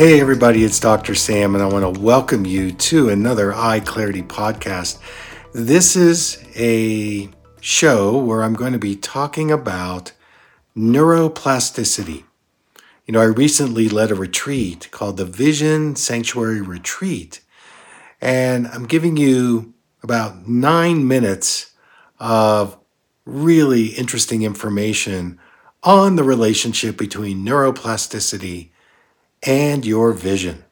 Hey, everybody, it's Dr. Sam, and I want to welcome you to another Eye Clarity podcast. This is a show where I'm going to be talking about neuroplasticity. You know, I recently led a retreat called the Vision Sanctuary Retreat, and I'm giving you about nine minutes of really interesting information on the relationship between neuroplasticity and your vision.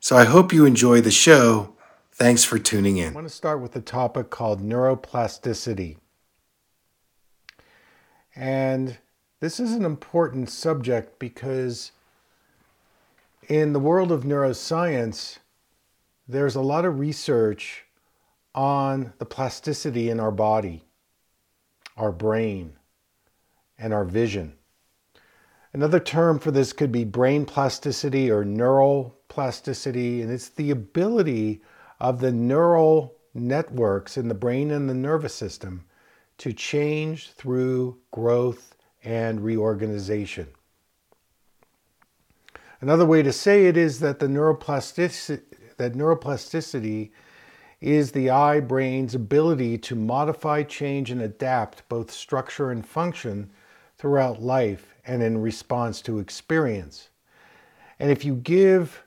So I hope you enjoy the show. Thanks for tuning in. I want to start with a topic called neuroplasticity. And this is an important subject because in the world of neuroscience, there's a lot of research on the plasticity in our body, our brain, and our vision. Another term for this could be brain plasticity or neural plasticity, and it's the ability of the neural networks in the brain and the nervous system to change through growth and reorganization. Another way to say it is that the neuroplasticity, that neuroplasticity is the eye brain's ability to modify, change, and adapt both structure and function throughout life and in response to experience. And if you give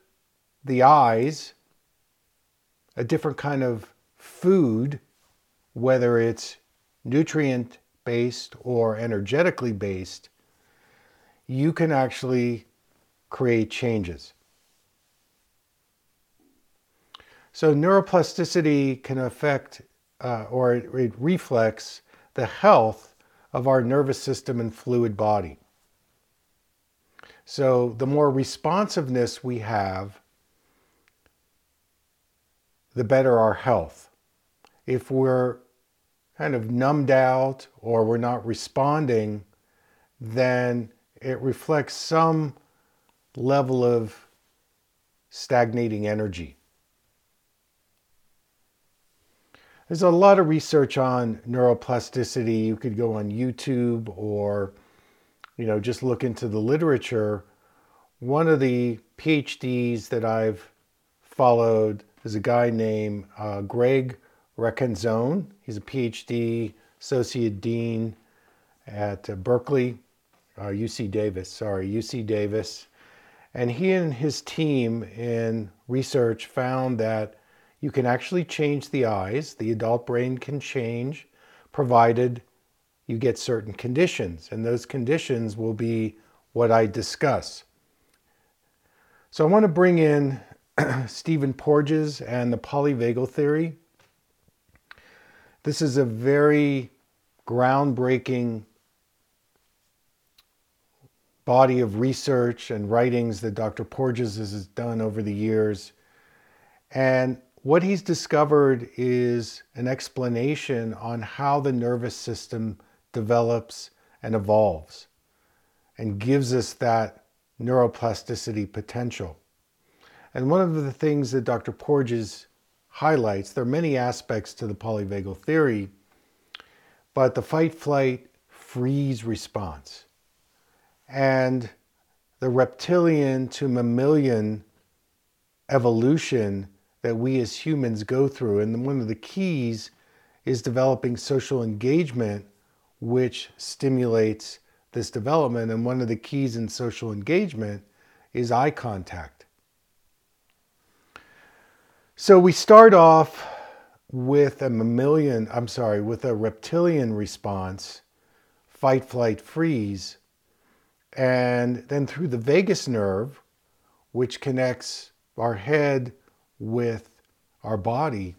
the eyes a different kind of food, whether it's nutrient based or energetically based, you can actually create changes. So, neuroplasticity can affect uh, or it, it reflects the health of our nervous system and fluid body. So the more responsiveness we have, the better our health. If we're kind of numbed out or we're not responding, then it reflects some level of stagnating energy. There's a lot of research on neuroplasticity. You could go on YouTube or you know, just look into the literature, one of the PhDs that I've followed is a guy named uh, Greg Recanzone. He's a PhD, Associate Dean at uh, Berkeley, uh, UC Davis, sorry, UC Davis. And he and his team in research found that you can actually change the eyes. The adult brain can change, provided you get certain conditions, and those conditions will be what I discuss. So I want to bring in Stephen Porges and the polyvagal theory. This is a very groundbreaking body of research and writings that Dr. Porges has done over the years. And what he's discovered is an explanation on how the nervous system develops and evolves and gives us that neuroplasticity potential. And one of the things that Dr. Porges highlights, there are many aspects to the polyvagal theory, but the fight, flight, freeze response and the reptilian to mammalian evolution that we as humans go through. And one of the keys is developing social engagement which stimulates this development. And one of the keys in social engagement is eye contact. So we start off with a mammalian, I'm sorry, with a reptilian response, fight, flight, freeze. And then through the vagus nerve, which connects our head with our body,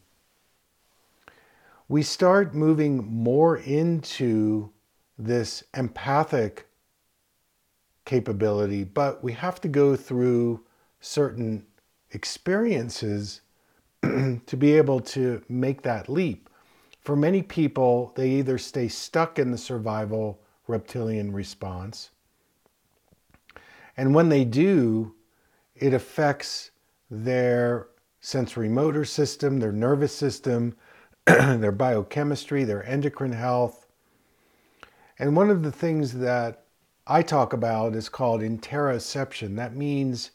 we start moving more into this empathic capability, but we have to go through certain experiences to be able to make that leap. For many people, they either stay stuck in the survival reptilian response, and when they do, it affects their sensory motor system, their nervous system, their biochemistry, their endocrine health. And one of the things that I talk about is called interoception. That means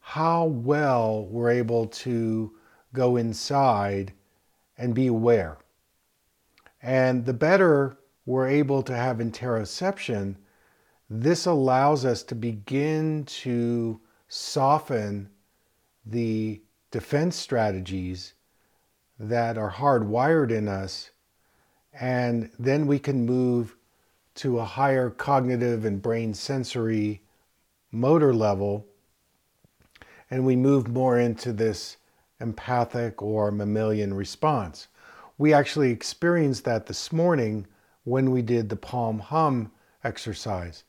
how well we're able to go inside and be aware. And the better we're able to have interoception, this allows us to begin to soften the defense strategies that are hardwired in us, and then we can move to a higher cognitive and brain sensory motor level, and we move more into this empathic or mammalian response. We actually experienced that this morning when we did the palm hum exercise.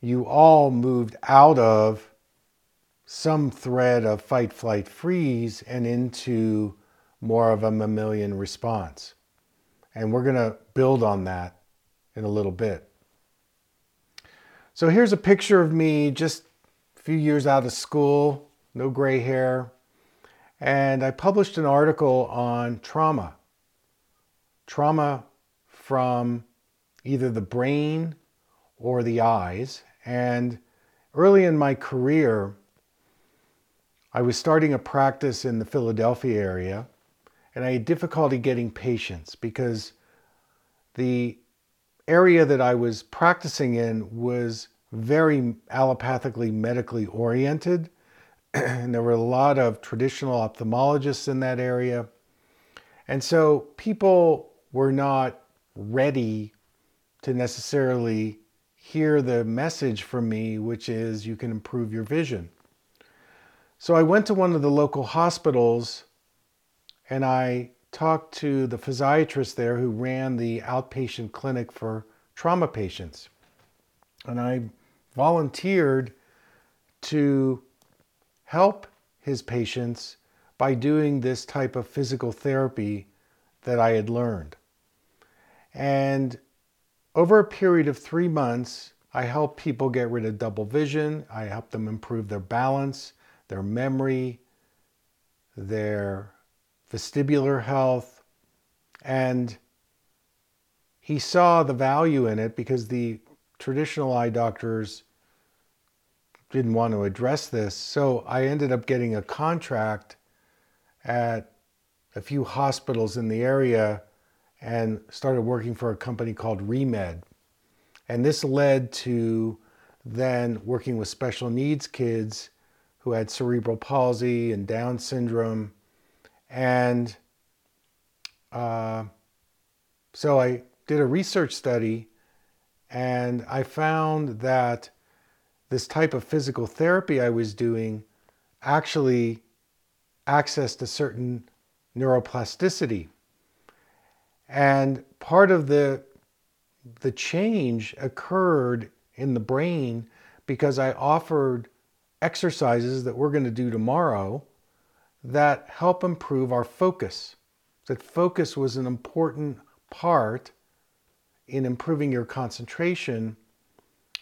You all moved out of some thread of fight, flight, freeze and into more of a mammalian response. And we're going to build on that in a little bit. So here's a picture of me just a few years out of school, no gray hair. And I published an article on trauma. Trauma from either the brain or the eyes. And early in my career, I was starting a practice in the Philadelphia area, and I had difficulty getting patients because the area that I was practicing in was very allopathically medically oriented. and there were a lot of traditional ophthalmologists in that area. And so people were not ready to necessarily hear the message from me, which is you can improve your vision. So I went to one of the local hospitals and I talked to the physiatrist there who ran the outpatient clinic for trauma patients. And I volunteered to help his patients by doing this type of physical therapy that I had learned. And over a period of three months, I helped people get rid of double vision. I helped them improve their balance their memory, their vestibular health, and he saw the value in it because the traditional eye doctors didn't want to address this. So I ended up getting a contract at a few hospitals in the area and started working for a company called Remed. And this led to then working with special needs kids who had cerebral palsy and Down syndrome. And uh, so I did a research study and I found that this type of physical therapy I was doing actually accessed a certain neuroplasticity. And part of the, the change occurred in the brain because I offered exercises that we're going to do tomorrow that help improve our focus. That focus was an important part in improving your concentration.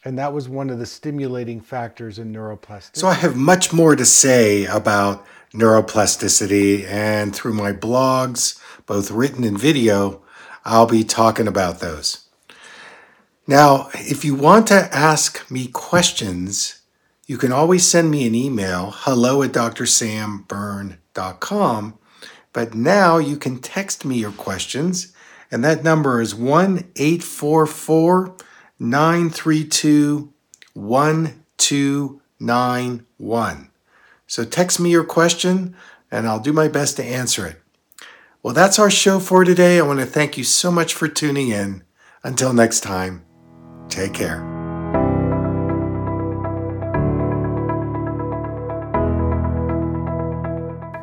And that was one of the stimulating factors in neuroplasticity. So, I have much more to say about neuroplasticity, and through my blogs, both written and video, I'll be talking about those. Now, if you want to ask me questions, you can always send me an email, hello at drsamberne.com. But now you can text me your questions, and that number is 1 844 932 1291. So text me your question, and I'll do my best to answer it. Well, that's our show for today. I want to thank you so much for tuning in. Until next time, take care.